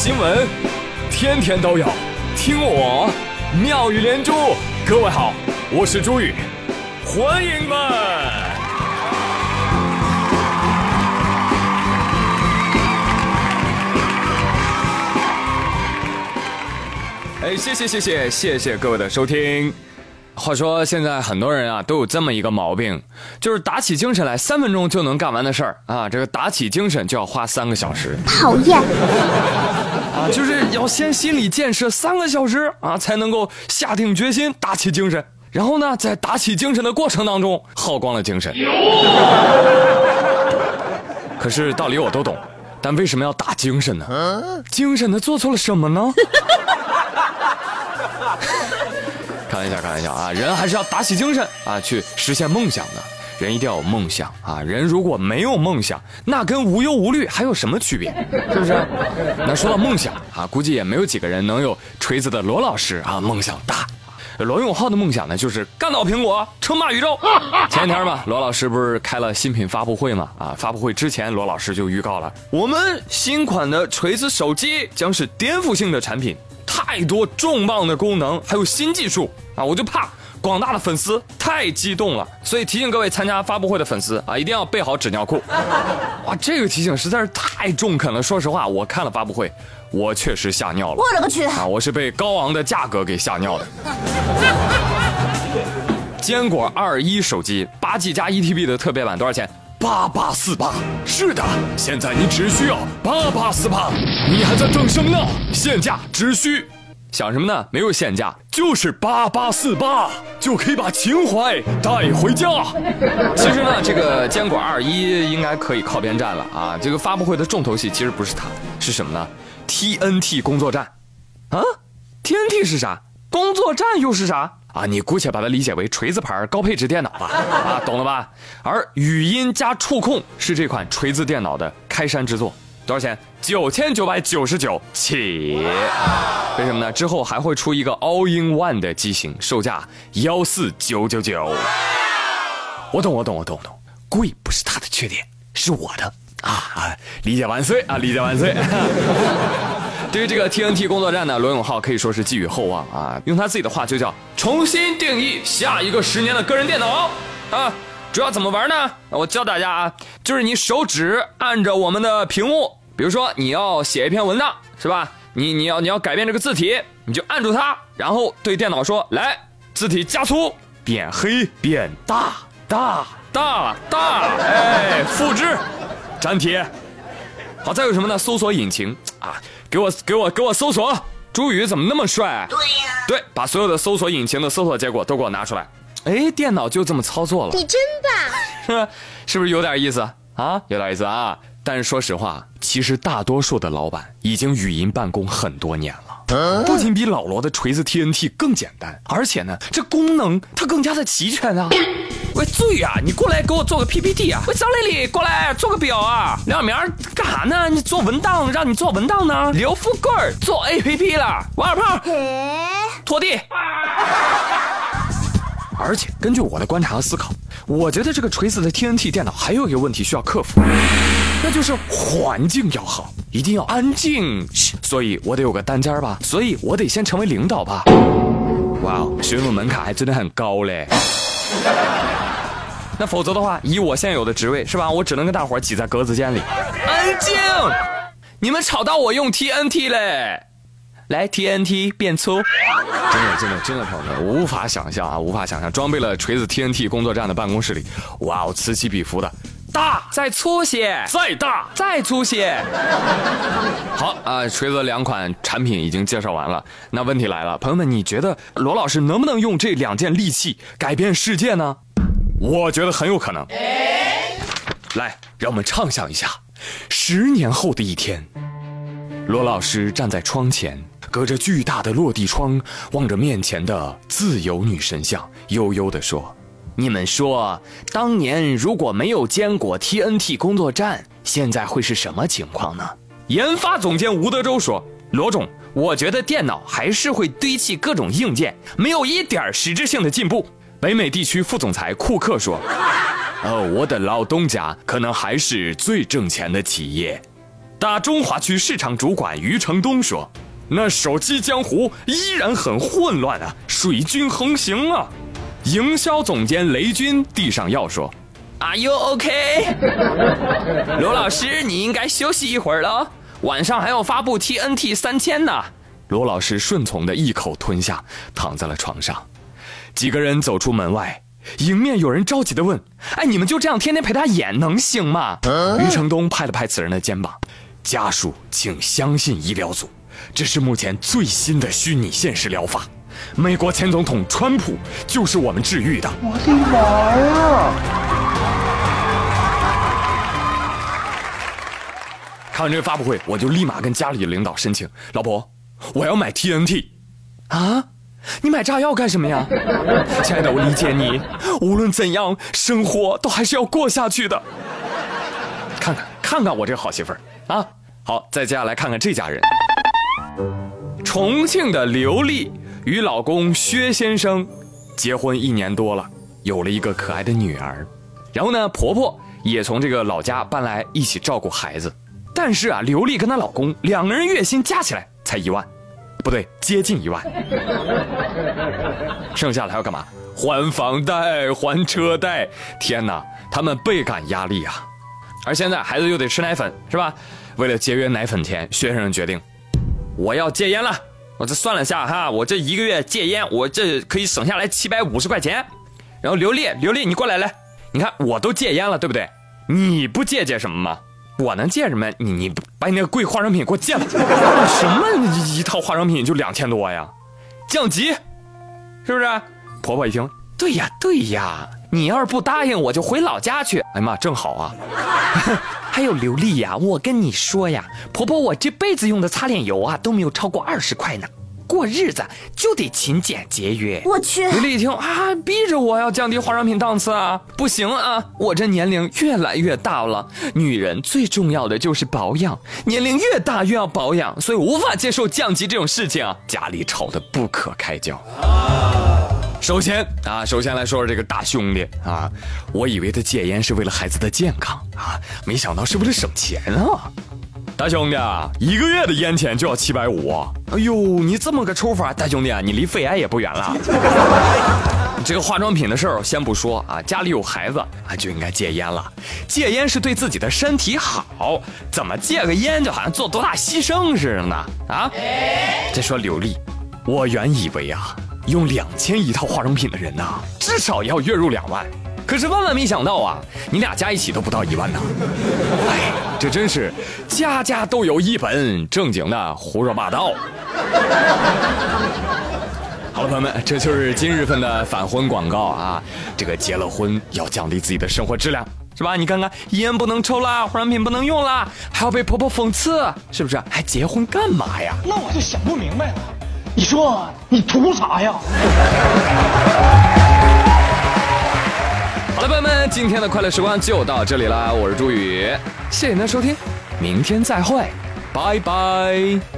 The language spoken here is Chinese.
新闻，天天都有，听我妙语连珠。各位好，我是朱宇，欢迎们。哎，谢谢谢谢谢谢各位的收听。话说现在很多人啊都有这么一个毛病，就是打起精神来三分钟就能干完的事儿啊，这个打起精神就要花三个小时。讨厌。啊，就是要先心理建设三个小时啊，才能够下定决心打起精神。然后呢，在打起精神的过程当中，耗光了精神。可是道理我都懂，但为什么要打精神呢？精神的做错了什么呢？开玩笑，开玩笑啊！人还是要打起精神啊，去实现梦想的。人一定要有梦想啊！人如果没有梦想，那跟无忧无虑还有什么区别？是不是？那说到梦想啊，估计也没有几个人能有锤子的罗老师啊梦想大。罗永浩的梦想呢，就是干倒苹果，称霸宇宙。前几天嘛，罗老师不是开了新品发布会嘛？啊，发布会之前，罗老师就预告了，我们新款的锤子手机将是颠覆性的产品。太多重磅的功能，还有新技术啊！我就怕广大的粉丝太激动了，所以提醒各位参加发布会的粉丝啊，一定要备好纸尿裤。哇，这个提醒实在是太中肯了。说实话，我看了发布会，我确实吓尿了。我勒个去！啊，我是被高昂的价格给吓尿的。坚果二一手机八 G 加一 TB 的特别版多少钱？八八四八，是的，现在你只需要八八四八，你还在等什么呢？现价只需，想什么呢？没有现价，就是八八四八，就可以把情怀带回家。其实呢，这个坚果二一应该可以靠边站了啊。这个发布会的重头戏其实不是它，是什么呢？TNT 工作站，啊，TNT 是啥？工作站又是啥？啊，你姑且把它理解为锤子牌高配置电脑吧，啊，懂了吧？而语音加触控是这款锤子电脑的开山之作，多少钱？九千九百九十九起。为什么呢？之后还会出一个 All in One 的机型，售价幺四九九九。我懂，我懂，我懂，我懂。贵不是它的缺点，是我的啊啊！理解万岁啊！理解万岁。对于这个 TNT 工作站呢，罗永浩可以说是寄予厚望啊。用他自己的话就叫重新定义下一个十年的个人电脑啊。主要怎么玩呢？我教大家啊，就是你手指按着我们的屏幕，比如说你要写一篇文档是吧？你你要你要改变这个字体，你就按住它，然后对电脑说：“来，字体加粗，变黑，变大，大，大，大，哎，复制，粘贴。好，再有什么呢？搜索引擎啊。”给我给我给我搜索，朱宇怎么那么帅？对呀，对，把所有的搜索引擎的搜索结果都给我拿出来。哎，电脑就这么操作了。你真棒，是吧？是不是有点意思啊？有点意思啊！但是说实话，其实大多数的老板已经语音办公很多年了，不仅比老罗的锤子 TNT 更简单，而且呢，这功能它更加的齐全啊。喂，注意啊！你过来给我做个 PPT 啊！喂，张丽丽，过来做个表啊！梁明干啥呢？你做文档，让你做文档呢？刘富贵做 APP 了。王二胖，拖地。而且根据我的观察和思考，我觉得这个锤子的 TNT 电脑还有一个问题需要克服，那就是环境要好，一定要安静。所以我得有个单间吧，所以我得先成为领导吧。哇哦，学生的门槛还真的很高嘞。那否则的话，以我现有的职位，是吧？我只能跟大伙挤在格子间里。安静！你们吵到我用 TNT 嘞！来，TNT 变粗。真的，真的，真的，朋友们，无法想象啊，无法想象，装备了锤子 TNT 工作站的办公室里，哇哦，此起彼伏的，大，再粗些，再大，再粗些。好啊，锤子两款产品已经介绍完了，那问题来了，朋友们，你觉得罗老师能不能用这两件利器改变世界呢？我觉得很有可能。来，让我们畅想一下，十年后的一天，罗老师站在窗前，隔着巨大的落地窗，望着面前的自由女神像，悠悠地说：“你们说，当年如果没有坚果 TNT 工作站，现在会是什么情况呢？”研发总监吴德州说：“罗总，我觉得电脑还是会堆砌各种硬件，没有一点实质性的进步。”北美地区副总裁库克说：“哦，我的老东家可能还是最挣钱的企业。”大中华区市场主管余承东说：“那手机江湖依然很混乱啊，水军横行啊。”营销总监雷军递上药说：“Are you OK？罗老师，你应该休息一会儿了，晚上还要发布 TNT 三千呢。”罗老师顺从的一口吞下，躺在了床上。几个人走出门外，迎面有人着急的问：“哎，你们就这样天天陪他演能行吗？”余承东拍了拍此人的肩膀：“家属，请相信医疗组，这是目前最新的虚拟现实疗法。美国前总统川普就是我们治愈的。”我的妈呀！看完这个发布会，我就立马跟家里的领导申请：“老婆。”我要买 TNT，啊！你买炸药干什么呀？亲爱的，我理解你。无论怎样，生活都还是要过下去的。看看，看看我这个好媳妇儿啊！好，再接下来看看这家人。重庆的刘丽与老公薛先生结婚一年多了，有了一个可爱的女儿。然后呢，婆婆也从这个老家搬来一起照顾孩子。但是啊，刘丽跟她老公两个人月薪加起来。才一万，不对，接近一万。剩下的还要干嘛？还房贷、还车贷。天哪，他们倍感压力啊！而现在孩子又得吃奶粉，是吧？为了节约奶粉钱，薛先生决定，我要戒烟了。我这算了下哈，我这一个月戒烟，我这可以省下来七百五十块钱。然后刘丽，刘丽，你过来来，你看我都戒烟了，对不对？你不戒戒什么吗？我能戒什么？你你把你那个贵化妆品给我戒了。什么一套化妆品就两千多呀？降级，是不是？婆婆一听，对呀对呀，你要是不答应，我就回老家去。哎呀妈，正好啊。还有刘丽呀，我跟你说呀，婆婆，我这辈子用的擦脸油啊都没有超过二十块呢。过日子就得勤俭节约。我去，刘丽一听啊，逼着我要降低化妆品档次啊，不行啊，我这年龄越来越大了，女人最重要的就是保养，年龄越大越要保养，所以无法接受降级这种事情啊，家里吵得不可开交。首先啊，首先来说说这个大兄弟啊，我以为他戒烟是为了孩子的健康啊，没想到是为了省钱啊。大兄弟，啊一个月的烟钱就要七百五，哎呦，你这么个抽法，大兄弟，啊你离肺癌也不远了。这个化妆品的事儿先不说啊，家里有孩子啊，就应该戒烟了。戒烟是对自己的身体好，怎么戒个烟就好像做多大牺牲似的呢？啊？再说刘丽，我原以为啊，用两千一套化妆品的人呐，至少要月入两万。可是万万没想到啊，你俩加一起都不到一万呢！哎，这真是家家都有一本正经的胡说八道。好了，朋友们，这就是今日份的反婚广告啊！这个结了婚要降低自己的生活质量，是吧？你看看，烟不能抽啦，化妆品不能用啦，还要被婆婆讽刺，是不是？还结婚干嘛呀？那我就想不明白了，你说你图啥呀？好了，朋友们，今天的快乐时光就到这里啦！我是朱宇，谢谢您的收听，明天再会，拜拜。